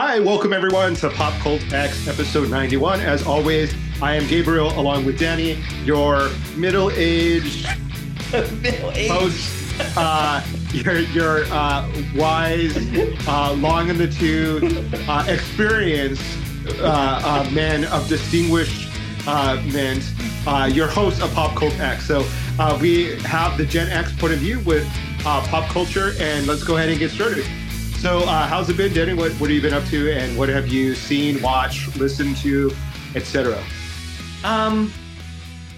Hi, welcome everyone to Pop Cult X episode 91. As always, I am Gabriel along with Danny, your middle aged Middle age. host, uh, your, your uh, wise, uh, long in the tooth, uh, experienced uh, uh, man of distinguished uh, men, uh, your host of Pop Cult X. So uh, we have the Gen X point of view with uh, pop culture, and let's go ahead and get started. So, uh, how's it been, Danny? What, what have you been up to, and what have you seen, watched, listened to, etc.? Um,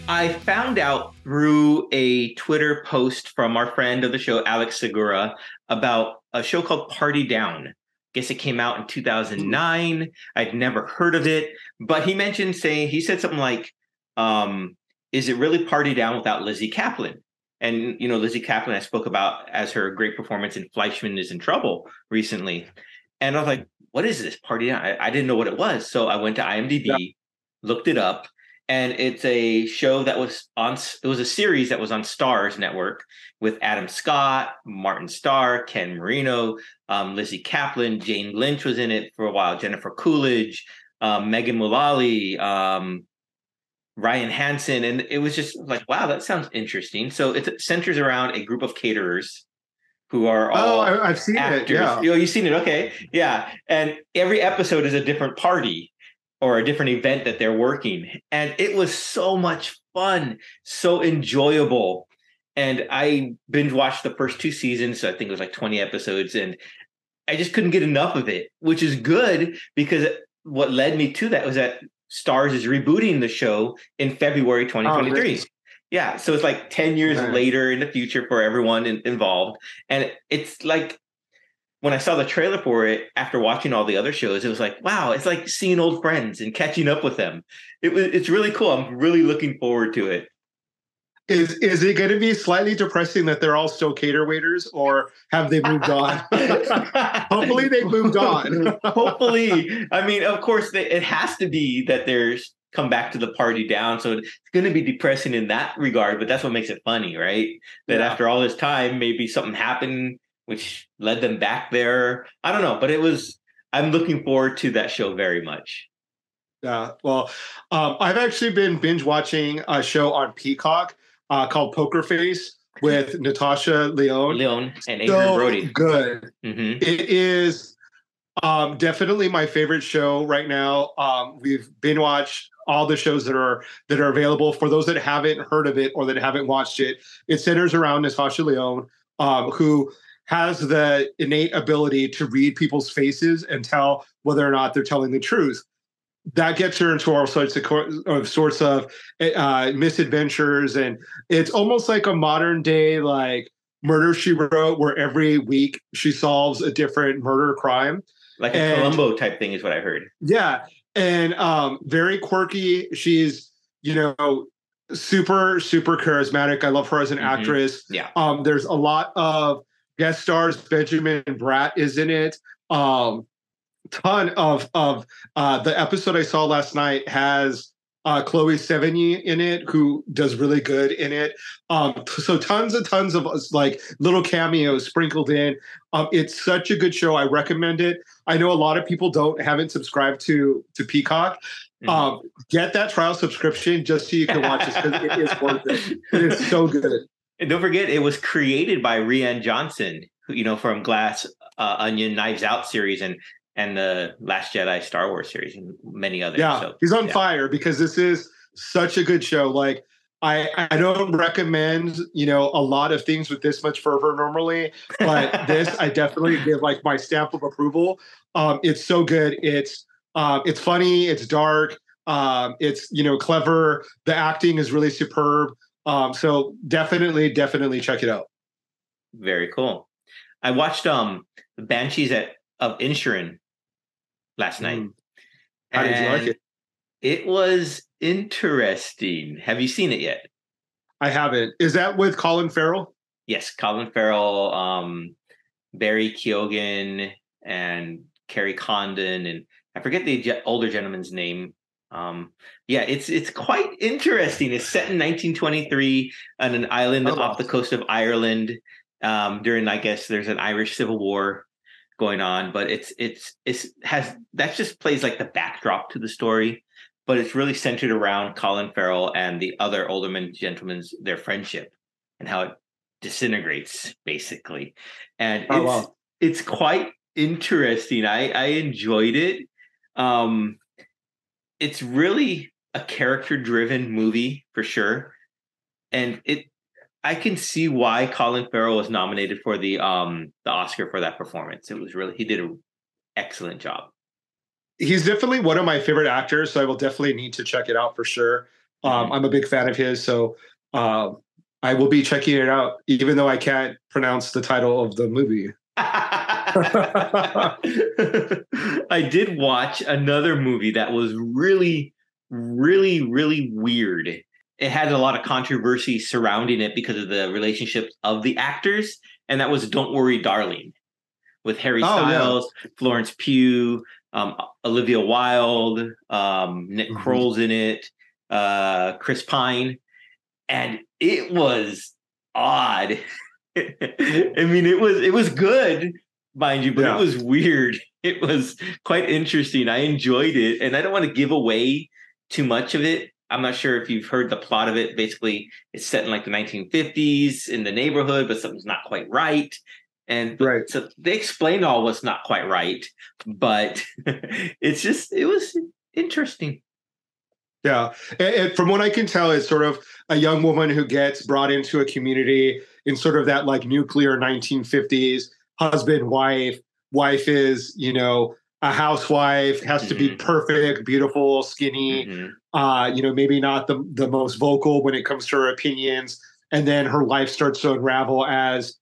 I found out through a Twitter post from our friend of the show, Alex Segura, about a show called Party Down. Guess it came out in 2009. I'd never heard of it, but he mentioned saying he said something like, um, "Is it really Party Down without Lizzy Caplan?" And you know, Lizzy Caplan I spoke about as her great performance in Fleishman is in Trouble recently, and I was like, "What is this Party I, I didn't know what it was, so I went to IMDb, Yeah. looked it up, and it's a show that was on. It was a series that was on Starz Network with Adam Scott, Martin Starr, Ken Marino, um, Lizzy Caplan, Jane Lynch was in it for a while, Jennifer Coolidge, um, Megan Mullally, um, Ryan Hansen, and it was just like, wow, that sounds interesting. So it centers around a group of caterers who are oh, all Oh, I've seen actors. it. Yeah. Oh, you've seen it, okay? Yeah, and every episode is a different party or a different event that they're working, and it was so much fun, so enjoyable. And I binge watched the first two seasons. So I think it was like 20 episodes, and I just couldn't get enough of it, which is good because what led me to that was that Starz is rebooting the show in February 2023. really? Yeah, so it's like 10 years Nice. later in the future for everyone in, involved. And it's like when I saw the trailer for it after watching all the other shows, it was like, wow, it's like seeing old friends and catching up with them. It was it's really cool. I'm really looking forward to it. Is is it going to be slightly depressing that they're all still cater waiters, or have they moved on? Hopefully, they moved on. Hopefully, I mean, of course, they, it has to be that there's come back to the party down. So it's going to be depressing in that regard, but that's what makes it funny, right? That Yeah. after all this time, maybe something happened which led them back there. I don't know, but it was. I'm looking forward to that show very much. Yeah. Well, um, I've actually been binge watching a show on Peacock uh, called Poker Face with Natasha Lyonne. Lyonne and Adrian So Brody. good. hmm It is um, definitely my favorite show right now. Um, we've been watched all the shows that are that are available. For those that haven't heard of it or that haven't watched it, it centers around Natasha Lyonne, um, who has the innate ability to read people's faces and tell whether or not they're telling the truth. That gets her into all sorts of, of sorts of uh, misadventures, and it's almost like a modern day like murder she wrote where every week she solves a different murder crime Like a And- Columbo type thing is what I heard. yeah and um very quirky she's you know super super charismatic i love her as an Mhm. actress Yeah. um there's a lot of guest stars benjamin bratt is in it um ton of of uh the episode i saw last night has uh chloe sevigny in it who does really good in it. Um so tons and tons of like little cameos sprinkled in. Um it's such a good show. I recommend it. I know a lot of people don't haven't subscribed to to peacock. Mhm. um get that trial subscription just so you can watch this because it is worth it. It is so good. And don't forget, it was created by Rian Johnson, you know from Glass uh, Onion, Knives Out series, and and the Last Jedi, Star Wars series, and many others. Yeah, so, he's on yeah. fire because this is such a good show. Like I, I don't recommend you know a lot of things with this much fervor normally, but this I definitely give like my stamp of approval. Um, it's so good. It's um, it's funny. It's dark. Um, it's you know clever. The acting is really superb. Um, so definitely, definitely check it out. Very cool. I watched um the Banshees at of Inisherin last night. Mm. How did you like it? It was interesting. Have you seen it yet? I haven't. Is that with Colin Farrell? Yes, Colin Farrell, um, Barry Keoghan, and Kerry Condon, and I forget the ge- older gentleman's name. Um, yeah, it's it's quite interesting. It's set in 1923 on an island Oh, wow. off the coast of Ireland. Um, during, I guess, there's an Irish Civil War going on, but it's it's it's has that just plays like the backdrop to the story, but it's really centered around Colin Farrell and the other Olderman gentlemen's their friendship and how it disintegrates basically, and oh, it's wow. it's quite interesting. I I enjoyed it. Um, it's really a character driven movie for sure, and it I can see why Colin Farrell was nominated for the um the Oscar for that performance. It was really he did an excellent job. He's definitely one of my favorite actors, so I will definitely need to check it out for sure. Um, mm-hmm. I'm a big fan of his, so uh, I will be checking it out, even though I can't pronounce the title of the movie. I did watch another movie that was really, really, really weird. It had a lot of controversy surrounding it because of the relationships of the actors, and that was "Don't Worry, Darling," with Harry Styles, oh, yeah. Florence Pugh, um, Olivia Wilde, um, Nick mm-hmm. Kroll's in it, uh, Chris Pine, and it was odd. I mean, it was it was good, mind you, but yeah. it was weird. It was quite interesting. I enjoyed it, and I don't want to give away too much of it. I'm not sure if you've heard the plot of it. Basically, it's set in like the 1950s in the neighborhood, but something's not quite right. And right. so they explain all what's not quite right, but it's just it was interesting. Yeah, and, from what I can tell, it's sort of a young woman who gets brought into a community in sort of that like nuclear 1950s husband wife wife is you know a housewife has mm-hmm. to be mm-hmm. perfect beautiful skinny mm-hmm. Uh you know maybe not the the most vocal when it comes to her opinions and then her life starts to unravel as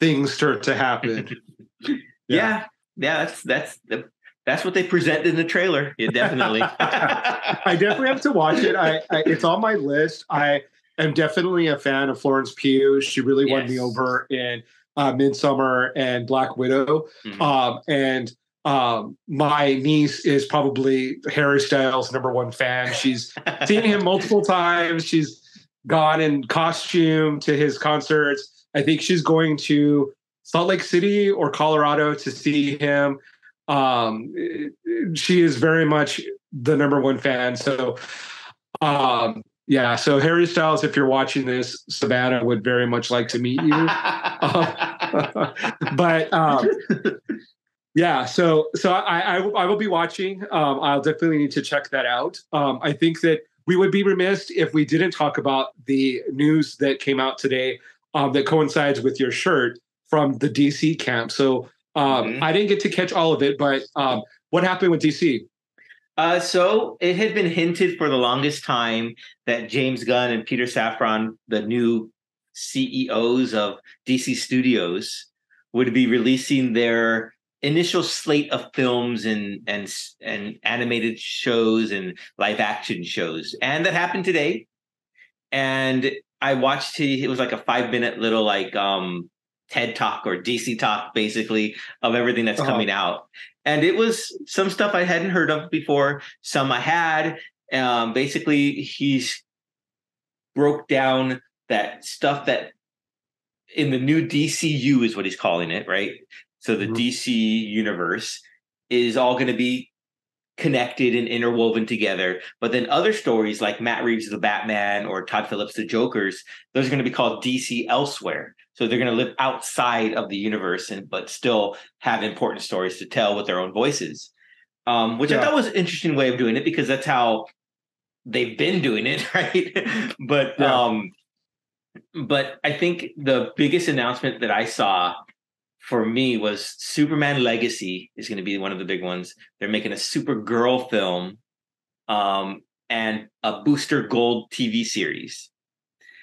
things start to happen yeah. yeah yeah that's that's the that's what they present in the trailer. Yeah, definitely. I definitely have to watch it. I, I, it's on my list. I am definitely a fan of Florence Pugh. She really yes. won me over in uh, Midsommar and Black Widow. Mm-hmm. Um, and um, my niece is probably Harry Styles' number one fan. She's seen him multiple times. She's gone in costume to his concerts. I think she's going to Salt Lake City or Colorado to see him. Um, she is very much the number one fan. So, um, yeah. So Harry Styles, if you're watching this, Savannah would very much like to meet you. uh, but um, yeah, so so I, I, I will be watching. Um, I'll definitely need to check that out. Um, I think that we would be remiss if we didn't talk about the news that came out today um, that coincides with your shirt from the DC camp. So um, mm-hmm. I didn't get to catch all of it, but um, what happened with DC? Uh, so it had been hinted for the longest time that James Gunn and Peter Safran, the new CEOs of DC Studios, would be releasing their initial slate of films and and and animated shows and live action shows, and that happened today. And I watched it. It was like a five minute little like um TED talk or DC talk, basically, of everything that's uh-huh. coming out and it was some stuff I hadn't heard of before, some I had. Um, basically, he's broke down that stuff that in the new DCU is what he's calling it, right? So the mm-hmm. DC universe is all going to be connected and interwoven together. But then other stories like Matt Reeves' The Batman or Todd Phillips' The Jokers, those are going to be called DC Elsewhere. So they're going to live outside of the universe and but still have important stories to tell with their own voices. Um, which yeah. I thought was an interesting way of doing it because that's how they've been doing it, right? but yeah. um but I think the biggest announcement that I saw for me was Superman Legacy is going to be one of the big ones. They're making a Supergirl film um, and a Booster Gold TV series.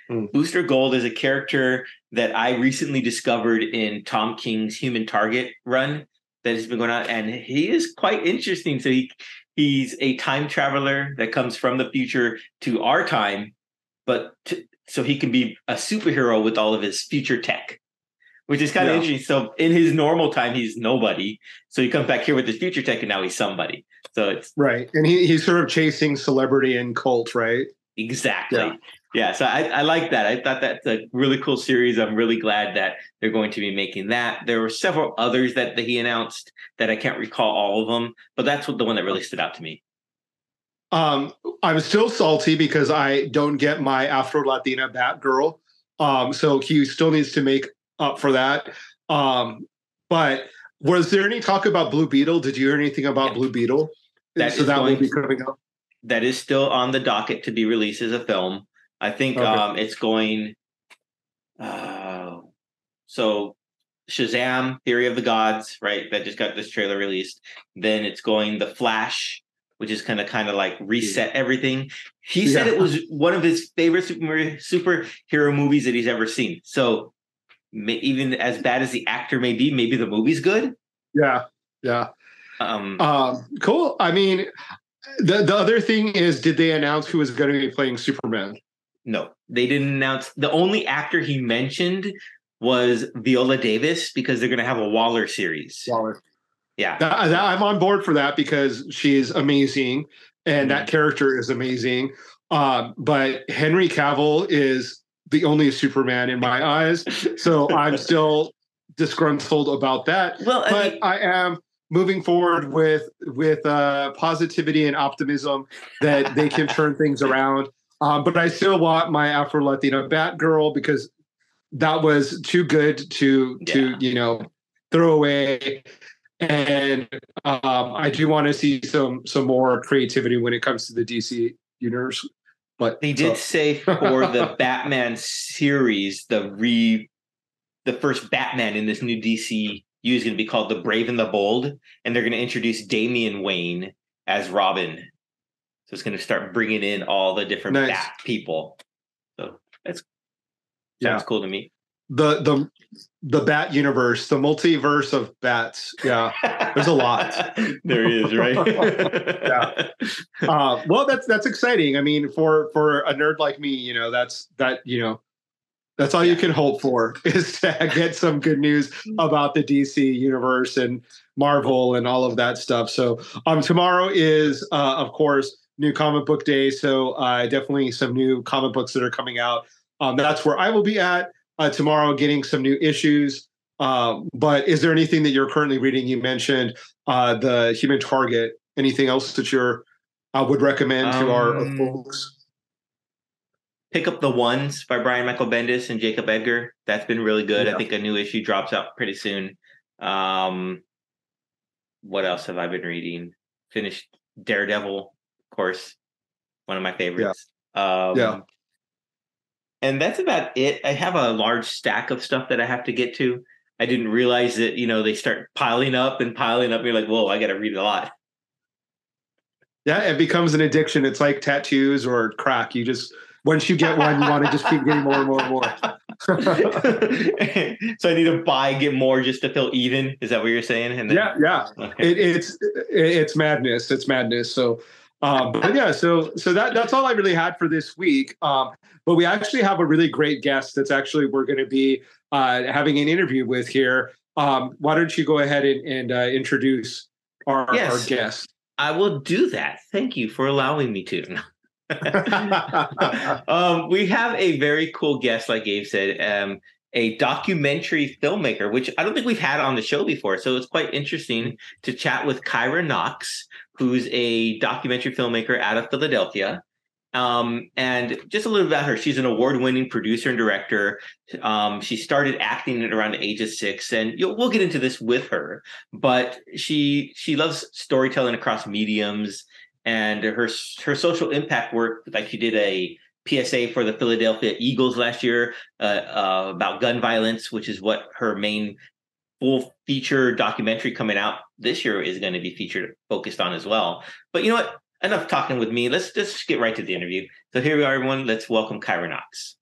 Mm. Booster Gold is a character that I recently discovered in Tom King's Human Target run that has been going on, and he is quite interesting. So he he's a time traveler that comes from the future to our time, but to, so he can be a superhero with all of his future tech, which is kind of interesting. So in his normal time, he's nobody. So he comes back here with his future tech, and now he's somebody. So it's right, and he, he's sort of chasing celebrity and cult, right? Exactly. Yeah. yeah, so I, I like that. I thought that's a really cool series. I'm really glad that they're going to be making that. There were several others that, that he announced that I can't recall all of them, but that's what the one that really stood out to me. Um, I'm still salty because I don't get my Afro Latina Batgirl. Um, so he still needs to make up for that. Um, but was there any talk about Blue Beetle? Did you hear anything about yeah. Blue Beetle? That so that will be coming up. That is still on the docket to be released as a film. I think okay. um, it's going. Uh, so Shazam, Fury of the Gods, right? That just got this trailer released. Then it's going The Flash, which is kind of kind of like reset everything. He said it was one of his favorite super, superhero movies that he's ever seen. So even as bad as the actor may be, maybe the movie's good. Yeah, yeah. Um, um, cool. I mean, the the other thing is, did they announce who was going to be playing Superman? No, they didn't announce. The only actor he mentioned was Viola Davis because they're going to have a Waller series. Waller. Yeah. That, that, I'm on board for that because she's amazing and mm-hmm. that character is amazing. Uh, but Henry Cavill is the only Superman in my eyes. So I'm still disgruntled about that. Well, I but mean, I am moving forward with with uh, positivity and optimism that they can turn things around. Um, but I still want my Afro Latina Batgirl because that was too good to to yeah. you know throw away and um, I do want to see some some more creativity when it comes to the DC universe. But they did so. say for the Batman series, the re the first Batman in this new DC U is going to be called the Brave and the Bold, and they're going to introduce Damian Wayne as Robin. So it's going to start bringing in all the different nice. Bat people. So that's sounds yeah. cool to me the the the bat universe, the multiverse of bats. Yeah, there's a lot. there is, right? yeah. Uh, well, that's that's exciting. I mean, for for a nerd like me, you know, that's that you know, that's all you can hope for is to get some good news about the DC universe and Marvel and all of that stuff. So, um, tomorrow is, uh, of course, new comic book day. So, uh, definitely some new comic books that are coming out. Um, that's where I will be at uh, tomorrow getting some new issues. Uh, but is there anything that you're currently reading? You mentioned uh, the Human Target. Anything else that you're uh, would recommend to our, our, um, folks? Pick up the ones by Brian Michael Bendis and Jacob Edgar. That's been really good. Yeah. I think a new issue drops out pretty soon. Um, what else have I been reading? Finished Daredevil, of course, one of my favorites. Yeah. Um, yeah and that's about it. I have a large stack of stuff that I have to get to. I didn't realize that you know they start piling up and piling up. You're like, whoa, I got to read a lot. Yeah, it becomes an addiction. It's like tattoos or crack. You just once you get one, you want to just keep getting more and more and more. so I need to buy, get more just to feel even. Is that what you're saying? And then, yeah, yeah. Okay. It, it's it's madness. It's madness. So um, but yeah, so so that that's all I really had for this week. Um, but we actually have a really great guest that's actually we're going to be uh, having an interview with here. Um, why don't you go ahead and, and uh, introduce our, yes, our guest? I will do that. Thank you for allowing me to. um, we have a very cool guest, like Gabe said, um, a documentary filmmaker, which I don't think we've had on the show before. So it's quite interesting to chat with Kyra Knox who's a documentary filmmaker out of Philadelphia. Um, and just a little about her. She's an award-winning producer and director. Um, she started acting at around the age of six, and we'll get into this with her. But she she loves storytelling across mediums, and her her social impact work. Like she did a PSA for the Philadelphia Eagles last year uh, uh, about gun violence, which is what her main full feature documentary coming out this year is going to be featured focused on as well. But you know what? Enough talking with me. Let's just get right to the interview. So here we are, everyone. Let's welcome Kyra Knox.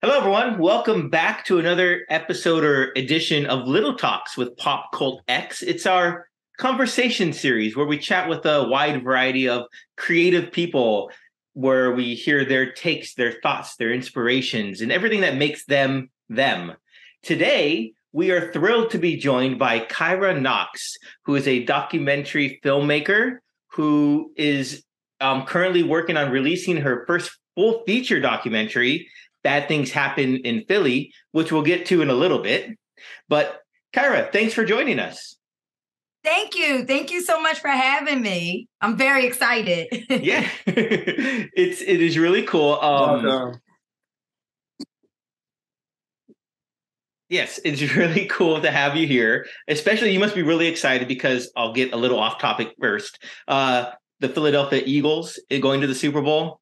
Hello, everyone. Welcome back to another episode or edition of Little Talks with Pop Cult X. It's our conversation series where we chat with a wide variety of creative people, where we hear their takes, their thoughts, their inspirations, and everything that makes them them. Today, we are thrilled to be joined by Kyra Knox, who is a documentary filmmaker who is um, currently working on releasing her first full feature documentary, Bad Things Happen in Philly, which we'll get to in a little bit. But Kyra, thanks for joining us. Thank you. Thank you so much for having me. I'm very excited. yeah. it's it is really cool. Um, Yes, it's really cool to have you here. Especially, you must be really excited because I'll get a little off topic first. Uh, the Philadelphia Eagles going to the Super Bowl.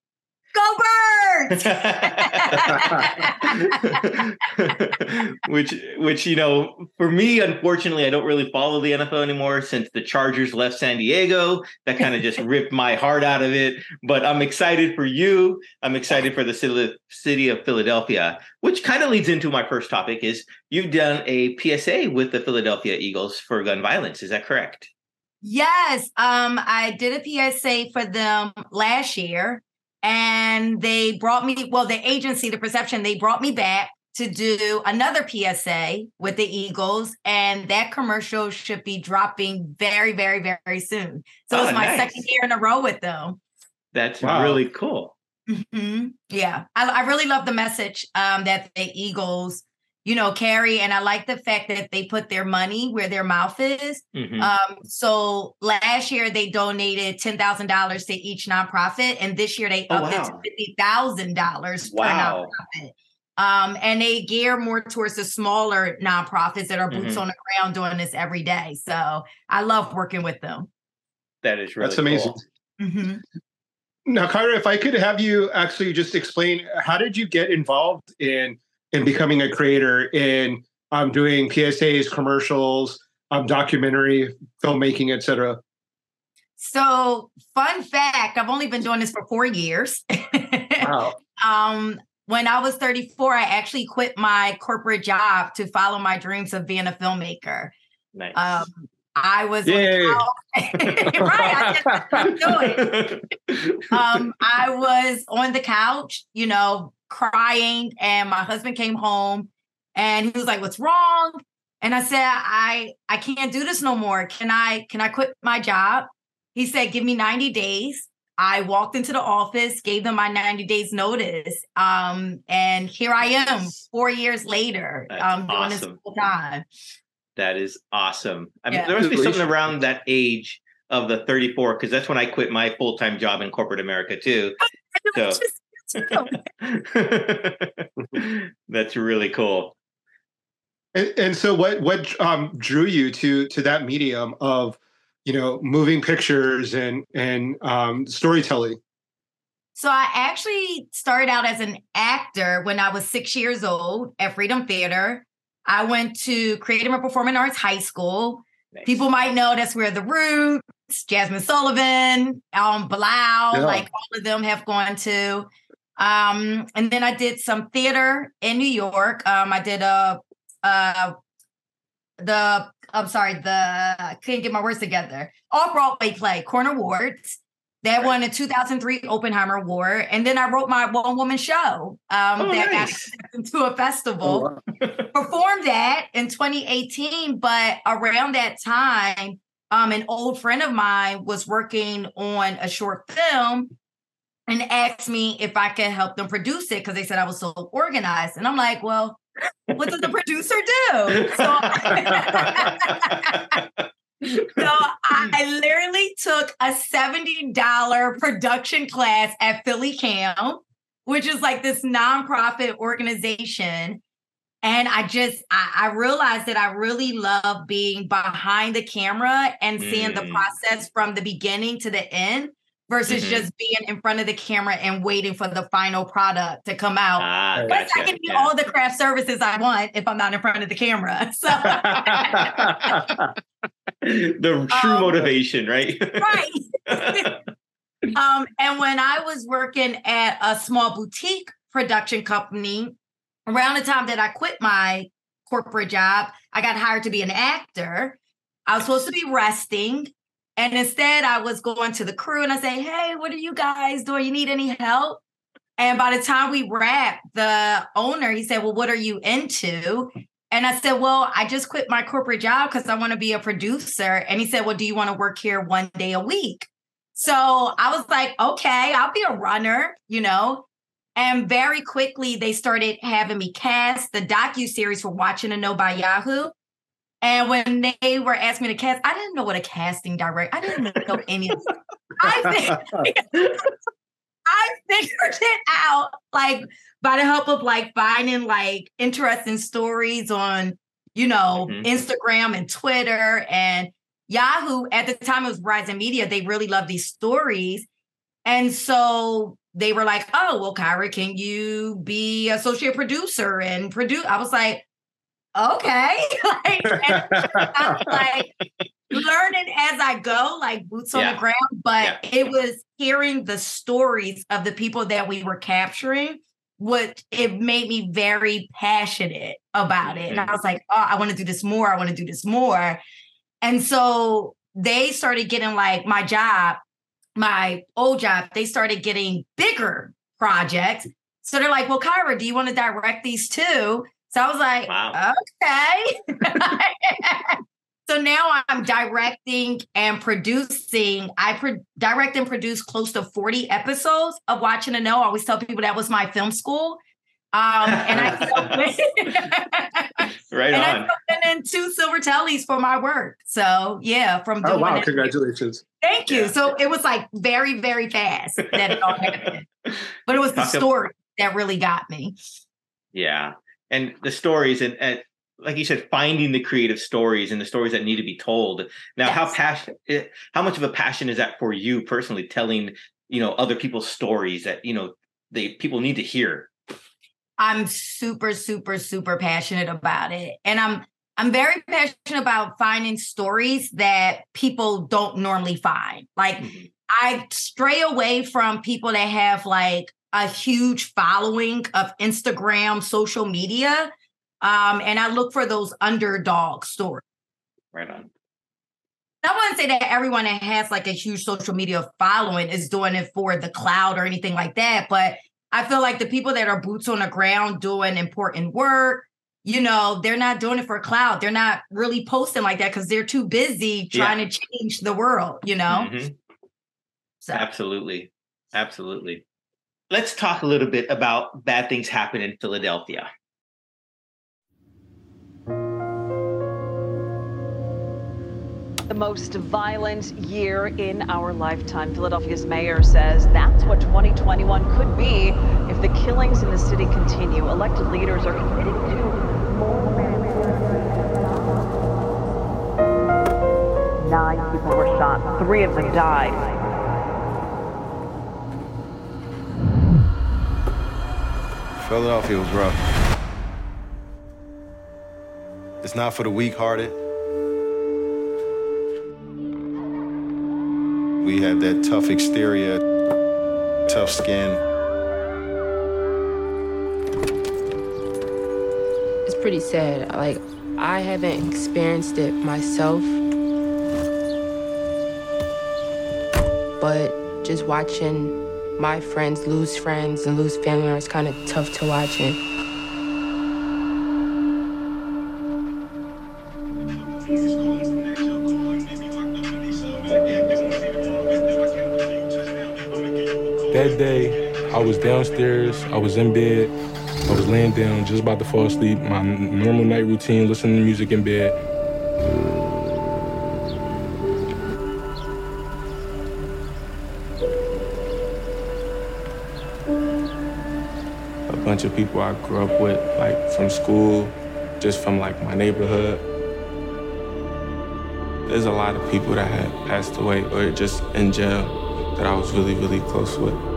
Go Birds! which, which you know, for me, unfortunately, I don't really follow the NFL anymore since the Chargers left San Diego. That kind of just ripped my heart out of it. But I'm excited for you. I'm excited for the city of Philadelphia, which kind of leads into my first topic: is you've done a PSA with the Philadelphia Eagles for gun violence. Is that correct? Yes, um, I did a PSA for them last year and they brought me well the agency the perception they brought me back to do another psa with the eagles and that commercial should be dropping very very very soon so oh, it's my nice. second year in a row with them that's wow. really cool mm-hmm. yeah I, I, really love the message um, that the eagles you know, carry. And I like the fact that they put their money where their mouth is. Mm-hmm. Um, so last year they donated ten thousand dollars to each nonprofit, and this year they oh, upped wow. it to fifty thousand dollars wow. per nonprofit. Um, and they gear more towards the smaller nonprofits that are boots mm-hmm. on the ground doing this every day. So I love working with them. That is really that's amazing. Cool. Mm-hmm. Now, Kyra, if I could have you actually just explain how did you get involved in in becoming a creator in um, doing PSAs, commercials, um, documentary, filmmaking, etc. So, fun fact: I've only been doing this for four years. wow. um, when I was 34, I actually quit my corporate job to follow my dreams of being a filmmaker. Nice. Um, I was Yay. right. I just I'm doing. Um, I was on the couch, you know, crying and my husband came home and he was like what's wrong? And i said i i can't do this no more. Can i can i quit my job? He said give me 90 days. I walked into the office gave them my 90 days notice um and here i am four years later um doing awesome. this full time. That is awesome. I mean yeah. there must be something around that age of the 34 because that's when i quit my full-time job in corporate america too. So That's really cool. And, and, so, what what um, drew you to to that medium of you know moving pictures and and um, storytelling? So I actually started out as an actor when I was six years old at Freedom Theater. I went to Creative and Performing Arts High School. Nice. People might know that's where the Roots, Jazmine Sullivan, um, Bilal, yeah. like all of them have gone to. Um, and then I did some theater in New York. Um, I did a, uh, the I'm sorry, the I couldn't get my words together. Off Broadway play, Corner Wards. That won a 2003 Oppenheimer Award, and then I wrote my one woman show um, oh, that nice. got into a festival. Oh, wow. Performed that in 2018, but around that time, um, an old friend of mine was working on a short film and asked me if I could help them produce it because they said I was so organized. And I'm like, well, what does the producer do? So, so I literally took a $70 production class at PhillyCAM, which is like this nonprofit organization. And I just I, I realized that I really love being behind the camera and seeing mm. the process from the beginning to the end versus mm-hmm. just being in front of the camera and waiting for the final product to come out. Ah, gotcha. I can do yeah. all the craft services I want if I'm not in front of the camera. So the true um, motivation, right? right. um, and when I was working at a small boutique production company, around the time that I quit my corporate job, I got hired to be an actor. I was supposed to be resting and instead, I was going to the crew and I say, Hey, what are you guys doing? You need any help? And by the time we wrapped, the owner, he said, Well, what are you into? And I said, Well, I just quit my corporate job because I want to be a producer. And he said, Well, do you want to work here one day a week? So I was like, Okay, I'll be a runner, you know. And very quickly, they started having me cast the docu series for Watching to Know by Yahoo. And when they were asking me to cast, I didn't know what a casting director. I didn't know any of. I I figured it out like by the help of like finding like interesting stories on, you know, mm-hmm. Instagram and Twitter and Yahoo. At the time it was Verizon Media. They really loved these stories. And so they were like, oh, well, Kyra, can you be associate producer and produce? I was like, okay. like, like learning as I go, like boots on yeah. the ground. But yeah. it was hearing the stories of the people that we were capturing, what it made me very passionate about it. And I mm-hmm. was like, oh, I want to do this more. I want to do this more. And so they started getting like my job, my old job, they started getting bigger projects. So they're like, well, Kyra, do you want to direct these too? So I was like, wow. okay. so now I'm directing and producing. I pro- direct and produce close to 40 episodes of Watching to Know. I always tell people that was my film school. Um, and I right and on. I in two silver Tellys for my work. So yeah, from oh wow, congratulations! Thank you. Yeah. So it was like very very fast that it all happened, but it was the story that really got me. Yeah, and the stories and, and like you said, finding the creative stories and the stories that need to be told. Now, yes. how passion, eh, how much of a passion is that for you personally? Telling you know other people's stories that you know they people need to hear. I'm super, super, super passionate about it, and I'm I'm very passionate about finding stories that people don't normally find. Like mm-hmm. I stray away from people that have like a huge following of Instagram, social media. Um, and I look for those underdog stories. Right on. I wouldn't say that everyone that has like a huge social media following is doing it for the cloud or anything like that. But I feel like the people that are boots on the ground doing important work, you know, they're not doing it for cloud. They're not really posting like that because they're too busy trying yeah. to change the world, you know? Mm-hmm. So. Absolutely. Absolutely let's talk a little bit about bad things happen in Philadelphia. The most violent year in our lifetime. Philadelphia's mayor says that's what 2021 could be if the killings in the city continue. Elected leaders are committing to more. Nine people were shot, three of them died. Philadelphia was rough. It's not for the weak-hearted. We have that tough exterior, tough skin. It's pretty sad. Like, I haven't experienced it myself. But just watching my friends lose friends and lose family members kind of tough to watch and that day i was downstairs i was in bed i was laying down just about to fall asleep my normal night routine listening to music in bed bunch of people I grew up with, like from school, just from like my neighborhood. There's a lot of people that had passed away or just in jail that I was really, really close with.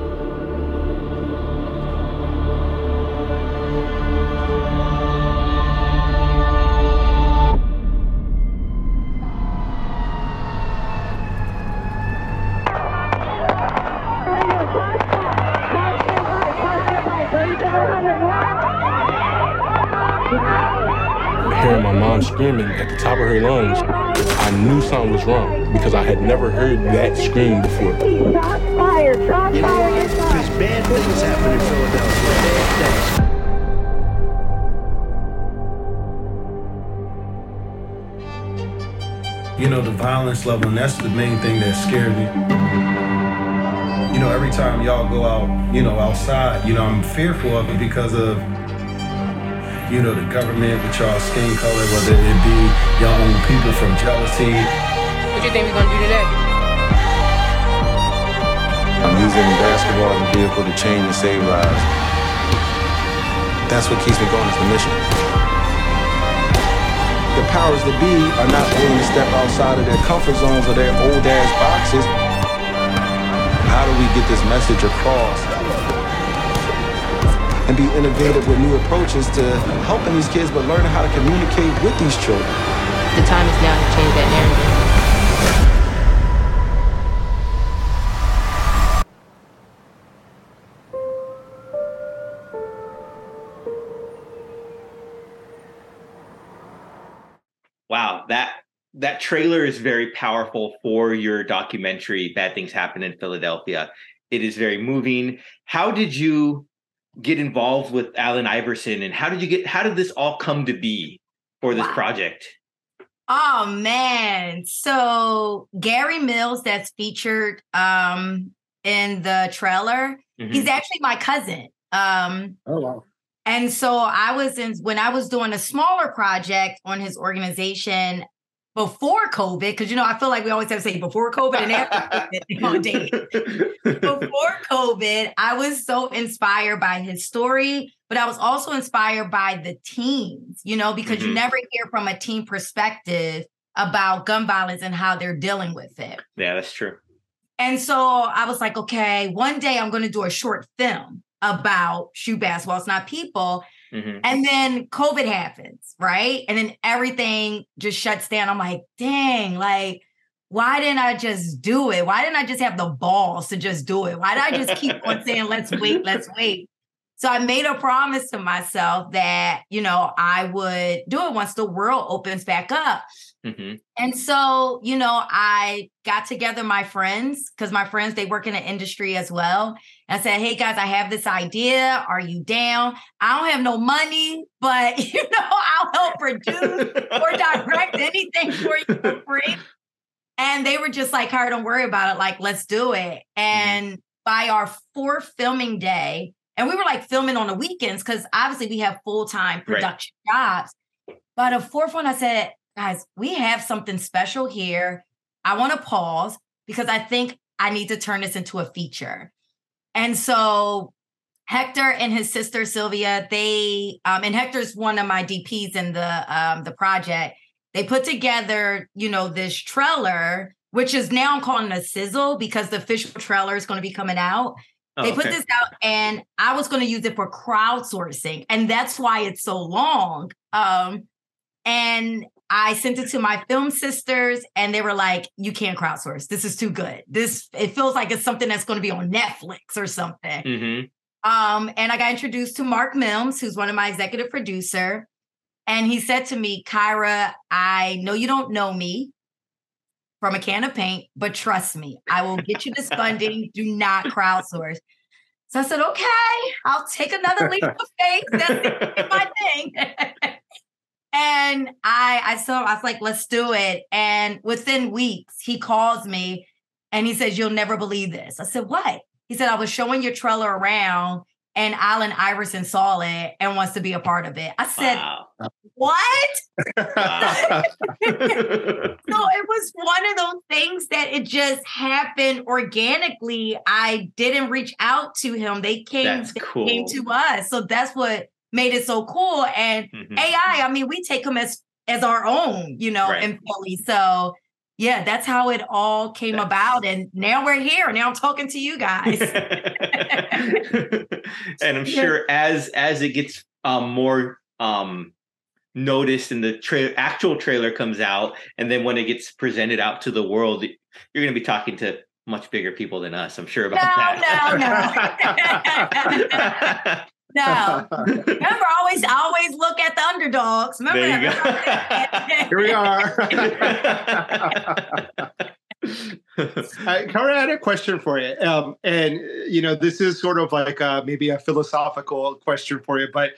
Heard that scream before. Shots fired! Shots fired! Because bad things happen in Philadelphia. Bad things. You know, the violence level, and that's the main thing that scared me. you know, every time y'all go out, you know, outside, you know, I'm fearful of it because of, you know, the government with y'all skin color, whether it be y'all own people from jealousy. What do you think we're gonna do today? I'm using basketball as a vehicle to change and save lives. That's what keeps me going is the mission. The powers that be are not willing to step outside of their comfort zones or their old ass boxes. How do we get this message across? And be innovative with new approaches to helping these kids, but learning how to communicate with these children. The time is now to change that narrative. That that trailer is very powerful for your documentary Bad Things Happen in Philadelphia. It is very moving. How did you get involved with Allen Iverson and how did you get how did this all come to be for this Wow. project? Oh man. So Gary Mills that's featured um in the trailer, Mhm. he's actually my cousin. Um Oh wow. and so I was in when I was doing a smaller project on his organization before COVID, because you know, I feel like we always have to say before COVID and after COVID on. Before COVID, I was so inspired by his story, but I was also inspired by the teens, you know, because you Mhm. never hear from a teen perspective about gun violence and how they're dealing with it. yeah, that's true. And so I was like, okay, one day I'm going to do a short film about shoe basketball. It's not people. Mhm. And then COVID happens, right? And then everything just shuts down. I'm like, dang, like, why didn't I just do it? Why didn't I just have the balls to just do it? Why did I just keep on saying, let's wait, let's wait? So I made a promise to myself that, you know, I would do it once the world opens back up. Mhm. And so, you know, I got together my friends because my friends, they work in the industry as well. And I said, hey guys, I have this idea. Are you down? I don't have no money, but you know, I'll help produce or direct anything for you for free. And they were just like, Kara, don't worry about it. Like, let's do it. And by our fourth filming day, and we were like filming on the weekends because obviously we have full time Right. production jobs. By the fourth one, I said, guys, we have something special here. I want to pause because I think I need to turn this into a feature. And so Hector and his sister Sylvia, they um, and Hector's one of my DPs in the um, the project. They put together, you know, this trailer, which is now I'm calling a sizzle because the official trailer is going to be coming out. Oh, they put okay. this out, and I was going to use it for crowdsourcing, and that's why it's so long. Um, and I sent it to my film sisters, and they were like, "You can't crowdsource. This is too good. This it feels like it's something that's going to be on Netflix or something." Mhm. Um, and I got introduced to Mark Mims, who's one of my executive producer. And he said to me, Kyra, I know you don't know me from a can of paint, but trust me, I will get you this funding. Do not crowdsource. So I said, okay, I'll take another leap of faith. That's my thing. and I I saw I was like, let's do it. And within weeks, he calls me and he says, You'll never believe this. I said, What? He said, I was showing your trailer around and Allen Iverson saw it and wants to be a part of it. I said, Wow. What? So it was one of those things that it just happened organically. I didn't reach out to him. They came, That's they cool. came to us. So that's what made it so cool. And Mhm. AI, I mean, we take them as as our own, you know, Right. in Philly. So yeah, that's how it all came about. And now we're here. Now I'm talking to you guys. and I'm sure as as it gets um more um noticed and the tra- actual trailer comes out and then when it gets presented out to the world you're going to be talking to much bigger people than us i'm sure about No, that no, Remember, always always look at the underdogs. Remember there you that? Here we are. I, Cara, I had a question for you. Um, and, you know, this is sort of like uh, maybe a philosophical question for you, but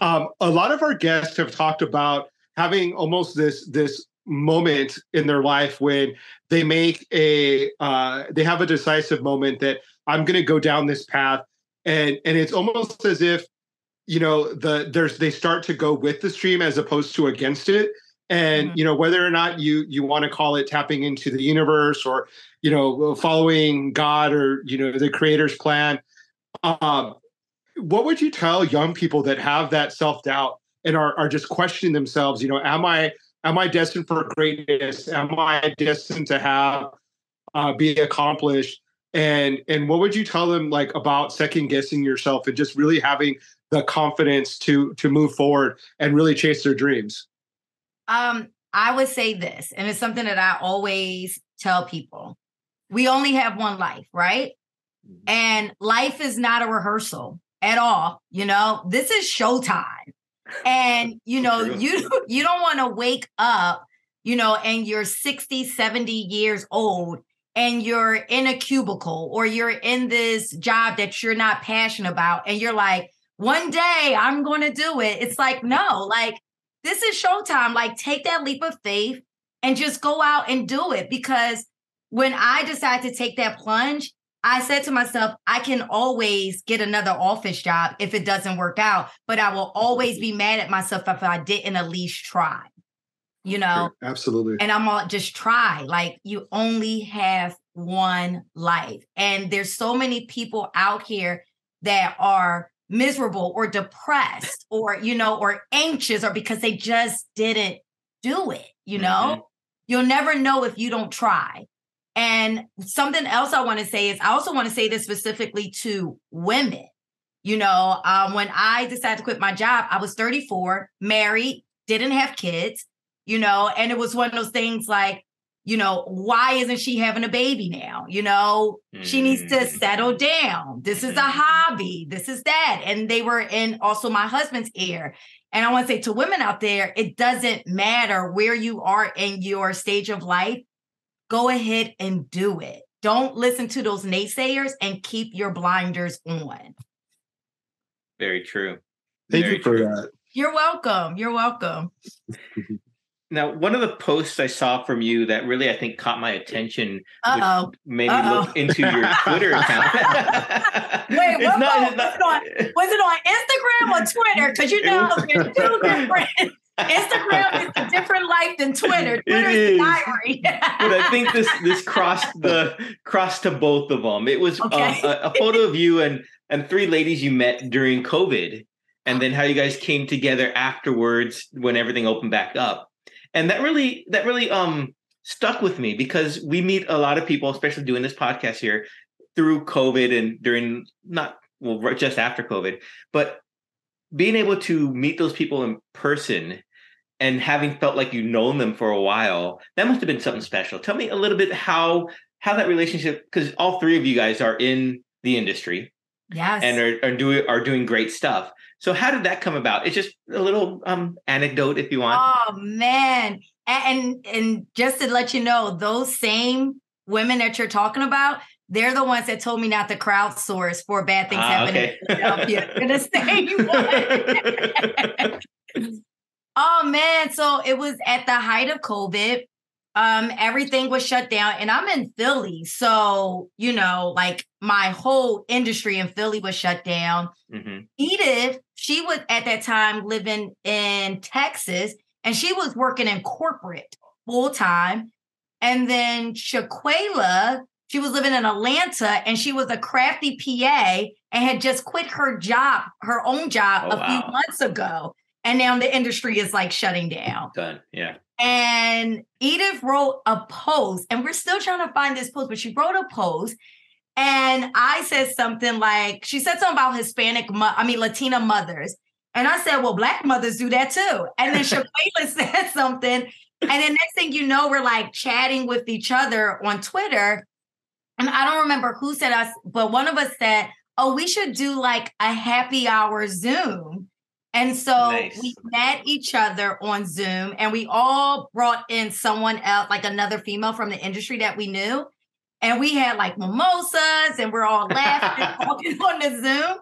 um, a lot of our guests have talked about having almost this, this moment in their life when they make a uh, they have a decisive moment that I'm going to go down this path, and and it's almost as if you know the there's they start to go with the stream as opposed to against it. And mm-hmm. you know whether or not you you want to call it tapping into the universe or you know following god or you know the creator's plan um what would you tell young people that have that self-doubt and are, are just questioning themselves you know am i am i destined for greatness? Am i destined to have uh, be accomplished and and what would you tell them like about second guessing yourself and just really having the confidence to to move forward and really chase their dreams? Um i would say this and it's something that i always tell people. We only have one life right? Mm-hmm. and life is not a rehearsal at all you know? This is showtime. And you know you you don't want to wake up you know and you're 60 70 years old and you're in a cubicle or you're in this job that you're not passionate about and you're like one day I'm going to do it. It's like, no, like this is showtime. Like, take that leap of faith and just go out and do it. Because when I decided to take that plunge, I said to myself, I can always get another office job if it doesn't work out, but I will always be mad at myself if I didn't at least try, you know? Sure, absolutely. And I'm all just try. Like, you only have one life. And there's so many people out here that are miserable or depressed or you know or anxious or because they just didn't do it you know mm-hmm. you'll never know if you don't try and something else i want to say is i also want to say this specifically to women you know um, when i decided to quit my job i was 34 married didn't have kids you know and it was one of those things like you know, why isn't she having a baby now? You know, mm. she needs to mm. settle down. This is a mm-hmm. hobby. This is that. And they were in also my husband's ear. And I want to say to women out there, it doesn't matter where you are in your stage of life. Go ahead and do it. Don't listen to those naysayers and keep your blinders on. Very true. Thank Very you for true. that. You're welcome. You're welcome. Now, one of the posts I saw from you that really I think caught my attention, Uh-oh. made me Uh-oh. look into your Twitter account. Wait, what not, not, was, it on, was it on Instagram or Twitter? Because you know there's two different. Instagram is a different life than Twitter. Twitter is diary. but I think this this crossed the crossed to both of them. It was okay. uh, a, a photo of you and and three ladies you met during COVID, and then how you guys came together afterwards when everything opened back up and that really that really um stuck with me because we meet a lot of people, especially doing this podcast here through COVID and during not well just after COVID, but being able to meet those people in person and having felt like you've known them for a while, that must have been something special. Tell me a little bit how how that relationship because all three of you guys are in the industry. Yes. And are, are doing are doing great stuff. So how did that come about? It's just a little um anecdote if you want. Oh man. And and just to let you know, those same women that you're talking about, they're the ones that told me not to crowdsource for bad things ah, happening okay. in the same one. oh man. So it was at the height of COVID um everything was shut down and i'm in philly so you know like my whole industry in philly was shut down mm-hmm. edith she was at that time living in texas and she was working in corporate full time and then shaquela she was living in atlanta and she was a crafty pa and had just quit her job her own job oh, a wow. few months ago and now the industry is like shutting down done yeah and Edith wrote a post, and we're still trying to find this post, but she wrote a post. And I said something like, she said something about Hispanic, mo- I mean, Latina mothers. And I said, well, Black mothers do that too. And then Shaquela said something. And then next thing you know, we're like chatting with each other on Twitter. And I don't remember who said us, but one of us said, oh, we should do like a happy hour Zoom. And so nice. we met each other on Zoom and we all brought in someone else, like another female from the industry that we knew. And we had like mimosas and we're all laughing, talking on the Zoom.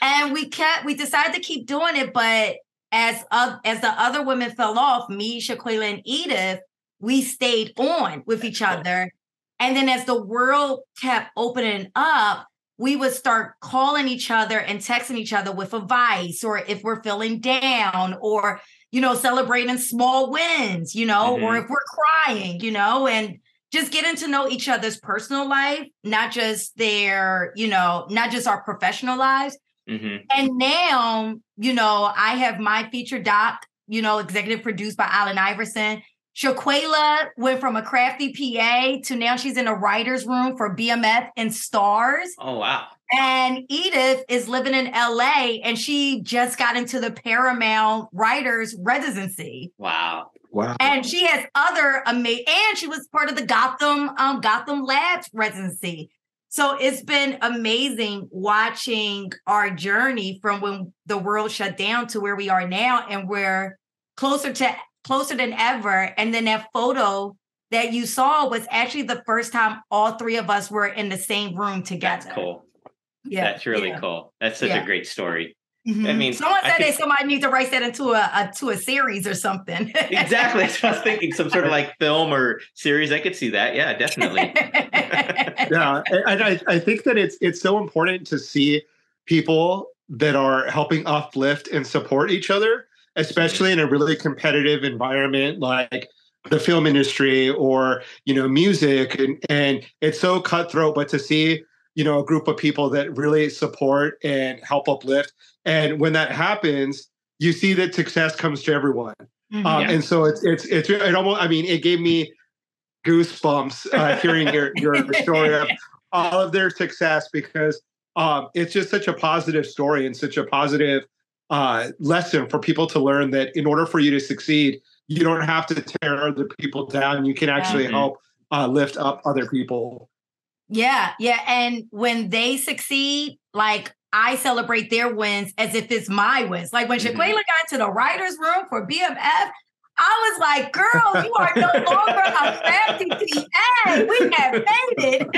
And we kept, we decided to keep doing it. But as, uh, as the other women fell off, me, Shaquela, and Edith, we stayed on with each other. And then as the world kept opening up, we would start calling each other and texting each other with advice or if we're feeling down or you know celebrating small wins you know mm-hmm. or if we're crying you know and just getting to know each other's personal life not just their you know not just our professional lives mm-hmm. and now you know i have my feature doc you know executive produced by Allen Iverson Shaquela went from a crafty PA to now she's in a writer's room for BMF and Starz. Oh, wow. And Edith is living in LA and she just got into the Paramount Writers Residency. Wow. Wow. And she has other amazing, and she was part of the Gotham um, Gotham Labs residency. So it's been amazing watching our journey from when the world shut down to where we are now, and we're closer to closer than ever. And then that photo that you saw was actually the first time all three of us were in the same room together. That's cool. Yeah. That's really yeah. cool. That's such yeah. a great story. Mm-hmm. I mean, someone said that somebody needs to write that into a, a, to a series or something. exactly. That's what I was thinking. Some sort of like film or series. I could see that. Yeah, definitely. yeah, and I, I think that it's it's so important to see people that are helping uplift and support each other especially in a really competitive environment like the film industry or you know music and, and it's so cutthroat but to see you know a group of people that really support and help uplift and when that happens you see that success comes to everyone mm-hmm. um, yeah. and so it's it's it's it almost i mean it gave me goosebumps uh, hearing your your story of all of their success because um, it's just such a positive story and such a positive uh, lesson for people to learn that in order for you to succeed, you don't have to tear other people down. You can actually mm-hmm. help uh, lift up other people. Yeah, yeah. And when they succeed, like I celebrate their wins as if it's my wins. Like when mm-hmm. Shaquela got to the writer's room for BMF, I was like, girl, you are no longer a PA. We have made it.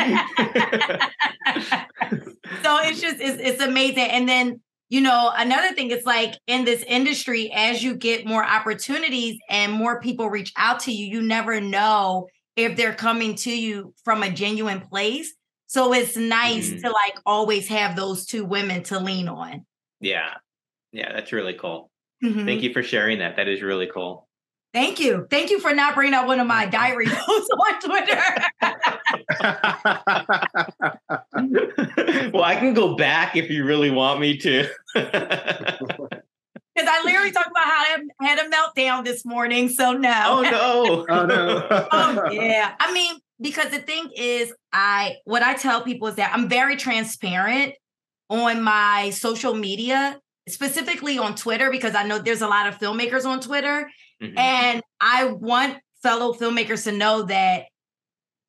so it's just, it's, it's amazing. And then you know, another thing is like in this industry, as you get more opportunities and more people reach out to you, you never know if they're coming to you from a genuine place. So it's nice mm-hmm. to like always have those two women to lean on. Yeah. Yeah, that's really cool. Mm-hmm. Thank you for sharing that. That is really cool. Thank you. Thank you for not bringing up one of my diary posts on Twitter. well, I can go back if you really want me to. Because I literally talked about how I had a meltdown this morning. So no. Oh no. oh no. oh yeah. I mean, because the thing is, I what I tell people is that I'm very transparent on my social media, specifically on Twitter, because I know there's a lot of filmmakers on Twitter. Mm-hmm. And I want fellow filmmakers to know that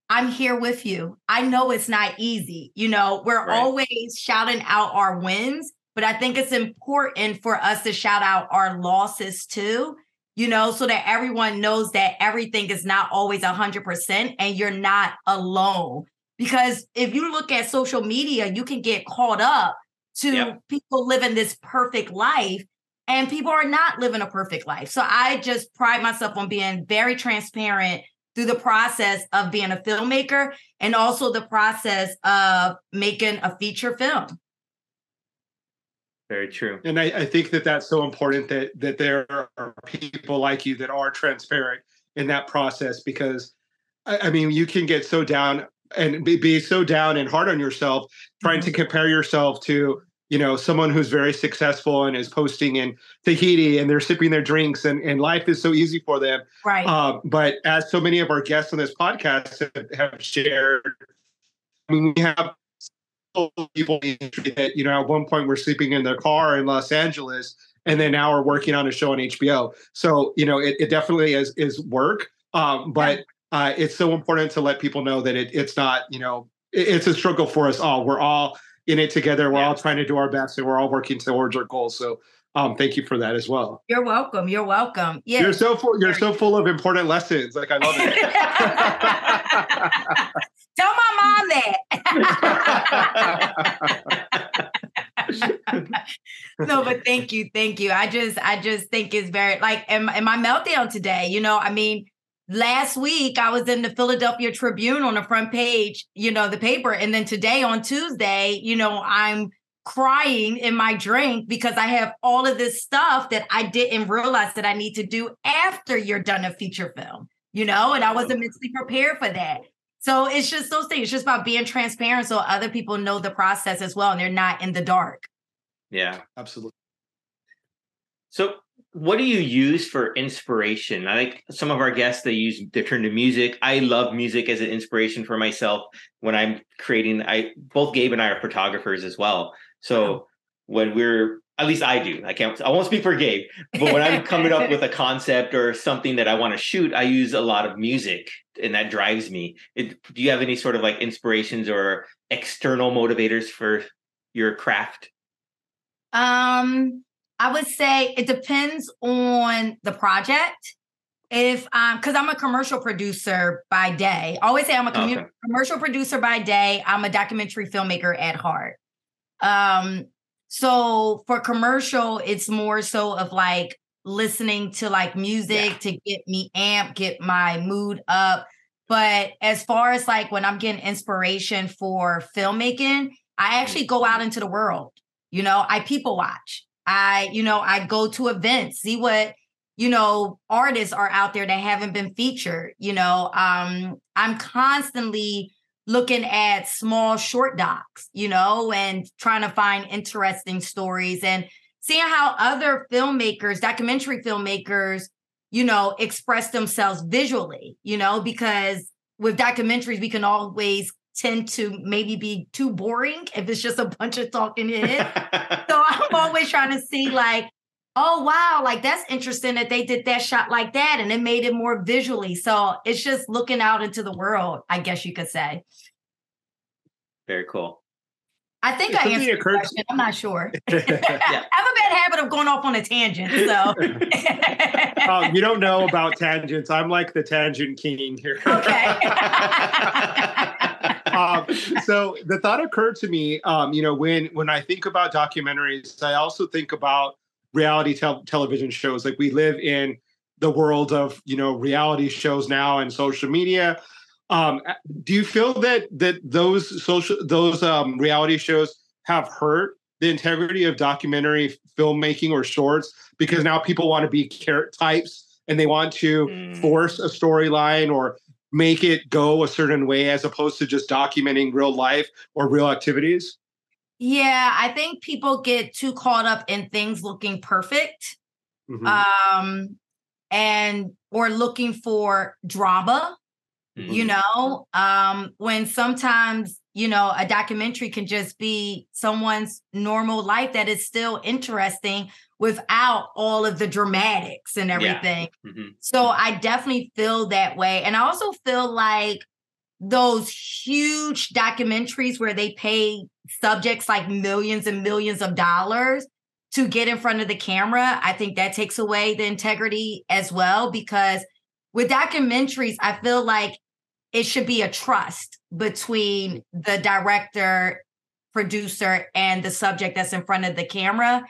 I'm here with you. I know it's not easy. You know, we're right. always shouting out our wins, but I think it's important for us to shout out our losses too, you know, so that everyone knows that everything is not always 100% and you're not alone. Because if you look at social media, you can get caught up to yep. people living this perfect life and people are not living a perfect life. So I just pride myself on being very transparent through the process of being a filmmaker and also the process of making a feature film. Very true. And I, I think that that's so important that that there are people like you that are transparent in that process because I, I mean you can get so down and be, be so down and hard on yourself trying mm-hmm. to compare yourself to you know someone who's very successful and is posting in Tahiti and they're sipping their drinks and, and life is so easy for them. Right. Uh, but as so many of our guests on this podcast have, have shared I mean, we have people that you know at one point we're sleeping in their car in Los Angeles and then now we're working on a show on HBO so you know it, it definitely is is work um, but uh, it's so important to let people know that it, it's not you know it, it's a struggle for us all. We're all in it together. We're yeah. all trying to do our best and we're all working towards our goals. So um, thank you for that as well. You're welcome. You're welcome. Yeah. You're so full, you're so full of important lessons. Like I love it. Tell my mom that. no, but thank you, thank you. I just, I just think it's very like, in, in my meltdown today. You know, I mean, last week I was in the Philadelphia Tribune on the front page, you know, the paper. And then today on Tuesday, you know, I'm crying in my drink because I have all of this stuff that I didn't realize that I need to do after you're done a feature film, you know, and I wasn't mentally prepared for that. So it's just those things. It's just about being transparent so other people know the process as well and they're not in the dark. Yeah. Absolutely. So what do you use for inspiration? I think some of our guests they use they turn to music. I love music as an inspiration for myself when I'm creating. I both Gabe and I are photographers as well. So when we're at least I do. I can't I won't speak for Gabe, but when I'm coming up with a concept or something that I want to shoot, I use a lot of music and that drives me. It, do you have any sort of like inspirations or external motivators for your craft? Um I would say it depends on the project. If um, because I'm a commercial producer by day. I always say I'm a commu- okay. commercial producer by day. I'm a documentary filmmaker at heart. Um, so for commercial, it's more so of like listening to like music yeah. to get me amp, get my mood up. But as far as like when I'm getting inspiration for filmmaking, I actually go out into the world. You know, I people watch. I, you know, I go to events, see what, you know, artists are out there that haven't been featured. You know, um, I'm constantly looking at small short docs, you know, and trying to find interesting stories and seeing how other filmmakers, documentary filmmakers, you know, express themselves visually, you know, because with documentaries, we can always tend to maybe be too boring if it's just a bunch of talking heads. so I'm always trying to see like, oh wow, like that's interesting that they did that shot like that and it made it more visually. So it's just looking out into the world, I guess you could say. Very cool. I think I answered the question. I'm not sure. yeah. I have a bad habit of going off on a tangent. So um, you don't know about tangents. I'm like the tangent king here. Okay. Um, so the thought occurred to me, um, you know, when when I think about documentaries, I also think about reality te- television shows. Like we live in the world of you know reality shows now and social media um, do you feel that that those social those um, reality shows have hurt the integrity of documentary filmmaking or shorts because now people want to be carrot types and they want to mm. force a storyline or make it go a certain way as opposed to just documenting real life or real activities? Yeah, I think people get too caught up in things looking perfect. Mm-hmm. Um and or looking for drama Mm-hmm. You know, um, when sometimes, you know, a documentary can just be someone's normal life that is still interesting without all of the dramatics and everything. Yeah. Mm-hmm. So I definitely feel that way. And I also feel like those huge documentaries where they pay subjects like millions and millions of dollars to get in front of the camera, I think that takes away the integrity as well because with documentaries, I feel like it should be a trust between the director, producer, and the subject that's in front of the camera.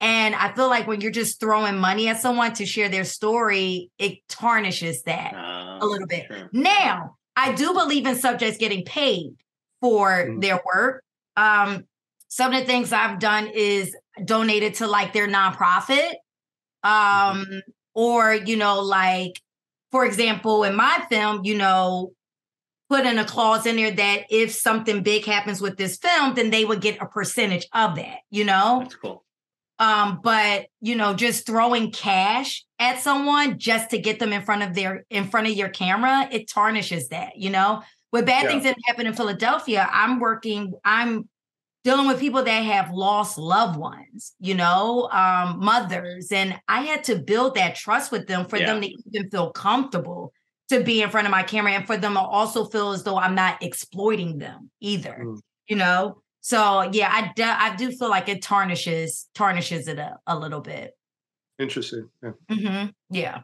And I feel like when you're just throwing money at someone to share their story, it tarnishes that uh, a little bit. Sure. Now, I do believe in subjects getting paid for mm-hmm. their work. Um, some of the things I've done is donated to like their nonprofit. Mm-hmm. Um, mm-hmm. or, you know, like, for example, in my film, you know, put in a clause in there that if something big happens with this film, then they would get a percentage of that, you know? That's cool. Um, but you know, just throwing cash at someone just to get them in front of their in front of your camera, it tarnishes that, you know. With bad yeah. things that happen in Philadelphia, I'm working, I'm dealing with people that have lost loved ones, you know, um, mothers. And I had to build that trust with them for yeah. them to even feel comfortable to be in front of my camera and for them to also feel as though I'm not exploiting them either. Mm. You know? So yeah, I do, I do feel like it tarnishes tarnishes it a, a little bit. Interesting. Yeah. Mm-hmm. yeah.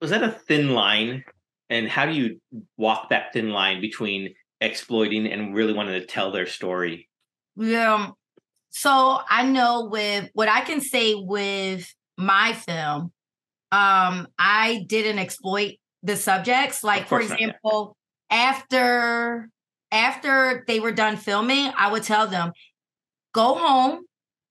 Was that a thin line? And how do you walk that thin line between exploiting and really wanting to tell their story? Yeah. So I know with what I can say with my film, um, I didn't exploit the subjects. Like for course not, yeah. example, after after they were done filming, I would tell them, go home.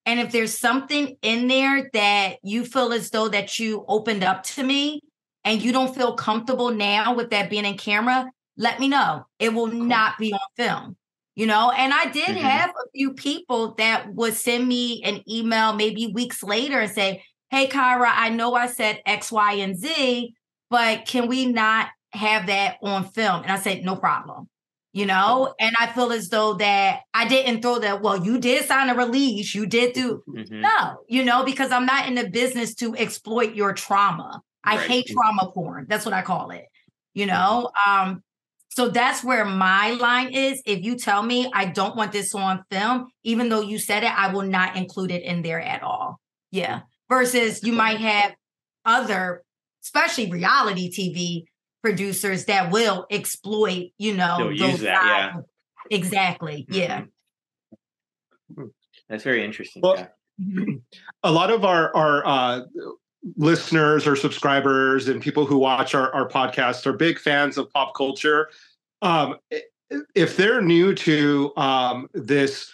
And if there's something in there that you feel as though that you opened up to me and you don't feel comfortable now with that being in camera, let me know. It will not be on film. You know, and I did Mhm. have a few people that would send me an email maybe weeks later and say, Hey, Kyra, I know I said X, Y, and Z, but can we not have that on film? And I said, No problem. You know, and I feel as though that I didn't throw that, well, you did sign a release, you did do Mhm. no, you know, because I'm not in the business to exploit your trauma. I Right. hate trauma porn. That's what I call it. You know, um, so that's where my line is. If you tell me I don't want this on film, even though you said it, I will not include it in there at all. Yeah. Versus you might have other, especially reality TV producers that will exploit, you know, They'll use that, yeah. sides. Exactly. Yeah. That's very interesting. Well, yeah. a lot of our our uh, listeners or subscribers and people who watch our, our podcast are big fans of pop culture. Um, if they're new to um, this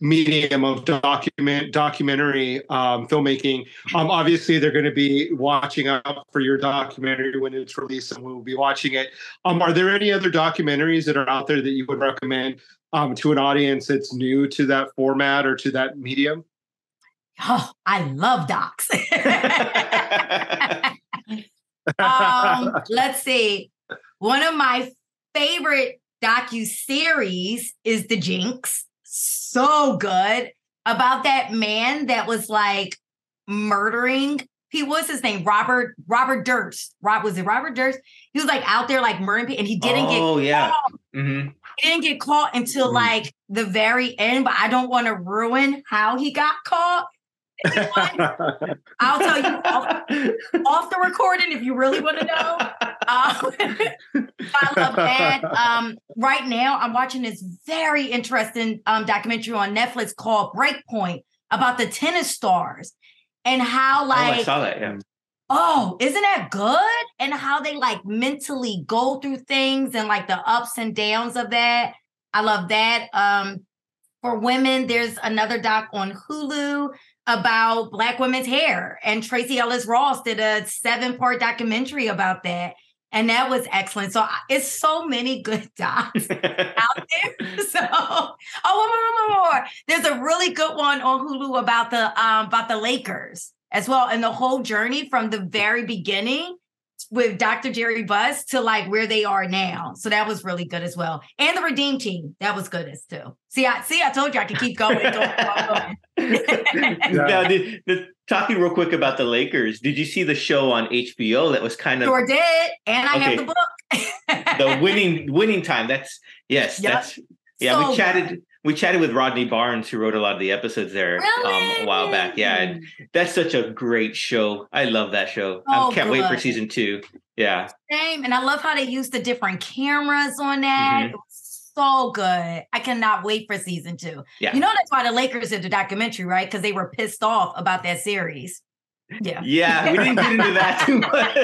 medium of document documentary um, filmmaking, um, obviously they're going to be watching out for your documentary when it's released, and we'll be watching it. Um, are there any other documentaries that are out there that you would recommend um, to an audience that's new to that format or to that medium? Oh, I love docs. um, let's see. One of my favorite docu series is The Jinx. So good about that man that was like murdering. He was his name Robert Robert Durst. Rob was it Robert Durst? He was like out there like murdering people, and he didn't get Oh yeah. caught. hmm He didn't get caught until Mhm. like the very end. But I don't want to ruin how he got caught. I'll tell you off, off the recording if you really want to know. Um, I love that. Um, right now, I'm watching this very interesting um, documentary on Netflix called Breakpoint about the tennis stars and how, oh, I like, saw that. Yeah. oh, isn't that good? And how they like mentally go through things and like the ups and downs of that. I love that. Um, for women, there's another doc on Hulu about Black women's hair, and Tracee Ellis Ross did a seven part documentary about that. And that was excellent. So it's so many good docs out there. So, oh, one more, one more, more. There's a really good one on Hulu about the um about the Lakers as well, and the whole journey from the very beginning with Dr. Jerry Buss to like where they are now. So that was really good as well. And the Redeem Team, that was good as too. See, I see, I told you I could keep going. going, going, going. Now, the, the, talking real quick about the Lakers. Did you see the show on HBO that was kind of Sure did, and I Okay. have the book. the winning winning time? That's yes. Yep. That's yeah. So we chatted. We chatted with Rodney Barnes, who wrote a lot of the episodes there um, a while back. Yeah, and that's such a great show. I love that show. Oh, I can't wait for season two. Yeah. Same. And I love how they use the different cameras on that. Mhm. It was so good. I cannot wait for season two. Yeah. You know that's why the Lakers did the documentary, right? Because they were pissed off about that series. Yeah. Yeah, we didn't get into that too much.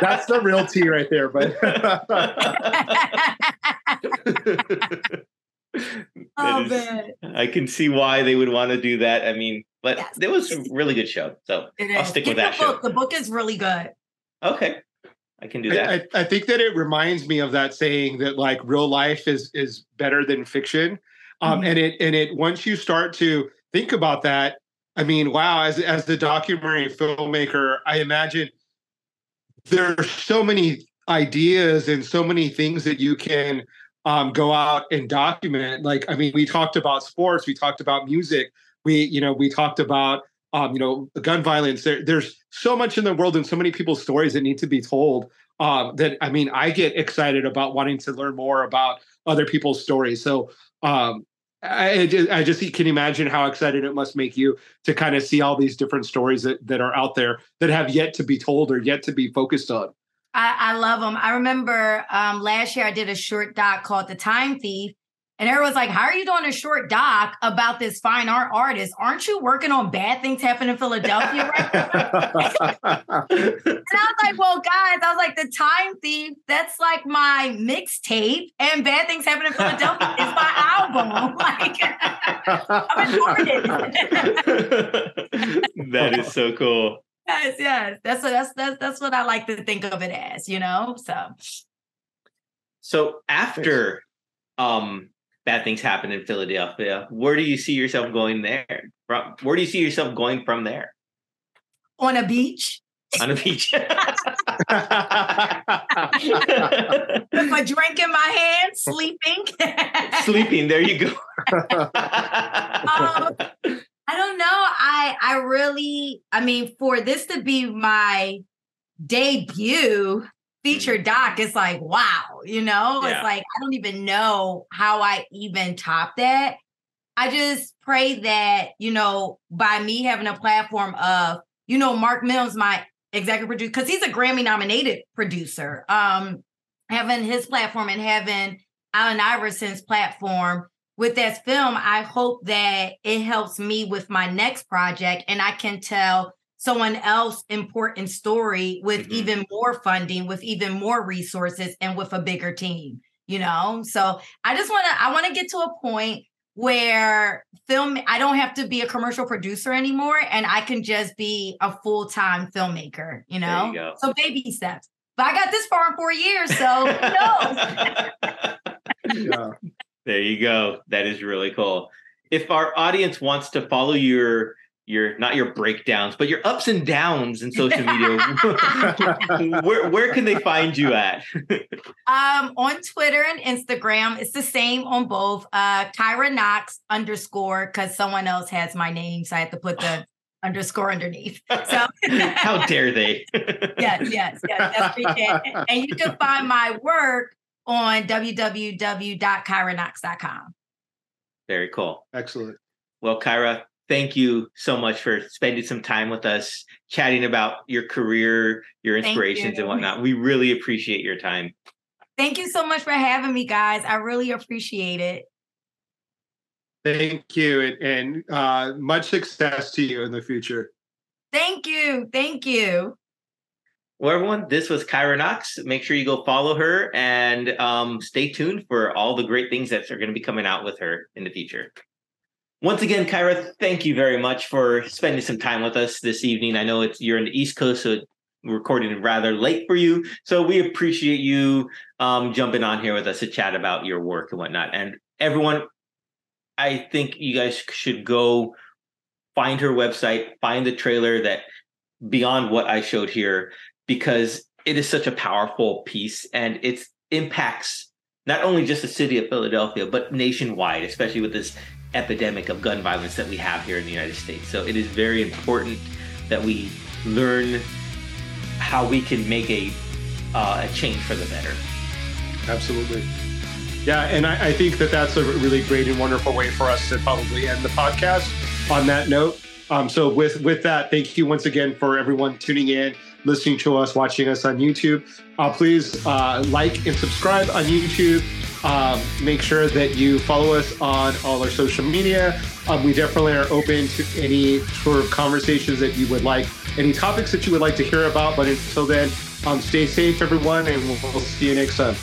That's the real tea right there, but oh is- man. I can see why they would want to do that. I mean, but Yes. it was a really good show. So I'll stick Get with that the show. book. The book is really good. Okay. I can do that. I, I, I think that it reminds me of that saying that like real life is is better than fiction. Um, Mhm. and it and it once you start to think about that, I mean, wow, as as the documentary filmmaker, I imagine there are so many ideas and so many things that you can um, go out and document. Like, I mean, we talked about sports, we talked about music, we, you know, we talked about, um, you know, gun violence. There, there's so much in the world and so many people's stories that need to be told. Um, that I mean, I get excited about wanting to learn more about other people's stories. So, um, I, just, I just can imagine how excited it must make you to kind of see all these different stories that, that are out there that have yet to be told or yet to be focused on. I, I love them. I remember um, last year I did a short doc called The Time Thief, And everyone's like, How are you doing a short doc about this fine art artist? Aren't you working on bad things happen in Philadelphia right now? and I was like, Well, guys, I was like, The Time Thief, that's like my mixtape, and Bad Things Happen in Philadelphia is my album. Like, I'm that is so cool. Yes, yes. That's what that's that's that's what I like to think of it as, you know. So so after um bad things happen in Philadelphia, where do you see yourself going there? From where do you see yourself going from there? On a beach. On a beach. With a drink in my hand, sleeping. sleeping. There you go. um, I don't know. I I really, I mean, for this to be my debut, feature doc it's like wow you know yeah. it's like i don't even know how i even top that i just pray that you know by me having a platform of you know mark mills my executive producer because he's a grammy nominated producer um having his platform and having Allen Iverson's platform with this film i hope that it helps me with my next project and i can tell someone else important story with mm-hmm. even more funding, with even more resources, and with a bigger team. You know, so I just want to I want to get to a point where film I don't have to be a commercial producer anymore, and I can just be a full time filmmaker. You know, you so baby steps. But I got this far in four years, so who knows? yeah. There you go. That is really cool. If our audience wants to follow your your not your breakdowns, but your ups and downs in social media. where where can they find you at? um, on Twitter and Instagram, it's the same on both. Uh, Kyra Knox underscore because someone else has my name, so I have to put the underscore underneath. So how dare they? yes, yes, yes. That's And you can find my work on www.kyraknox.com. Very cool. Excellent. Well, Kyra, thank you so much for spending some time with us, chatting about your career, your inspirations, you. and whatnot. We really appreciate your time. Thank you so much for having me, guys. I really appreciate it. Thank you, and, and uh, much success to you in the future. Thank you. Thank you. Well, everyone, this was Kyra Knox. Make sure you go follow her and um, stay tuned for all the great things that are going to be coming out with her in the future. Once again, Kyra, thank you very much for spending some time with us this evening. I know it's you're in the East Coast, so recording rather late for you. So we appreciate you um, jumping on here with us to chat about your work and whatnot. And everyone, I think you guys should go find her website, find the trailer that beyond what I showed here, because it is such a powerful piece and it impacts not only just the city of Philadelphia, but nationwide, especially with this epidemic of gun violence that we have here in the United States. So it is very important that we learn how we can make a uh, a change for the better. Absolutely. Yeah, and I, I, think that that's a really great and wonderful way for us to probably end the podcast on that note. Um, so with with that, thank you once again for everyone tuning in, listening to us, watching us on YouTube. Uh, please uh, like and subscribe on YouTube. Um, make sure that you follow us on all our social media. Um, we definitely are open to any sort of conversations that you would like, any topics that you would like to hear about. But until then, um, stay safe, everyone, and we'll, we'll see you next time.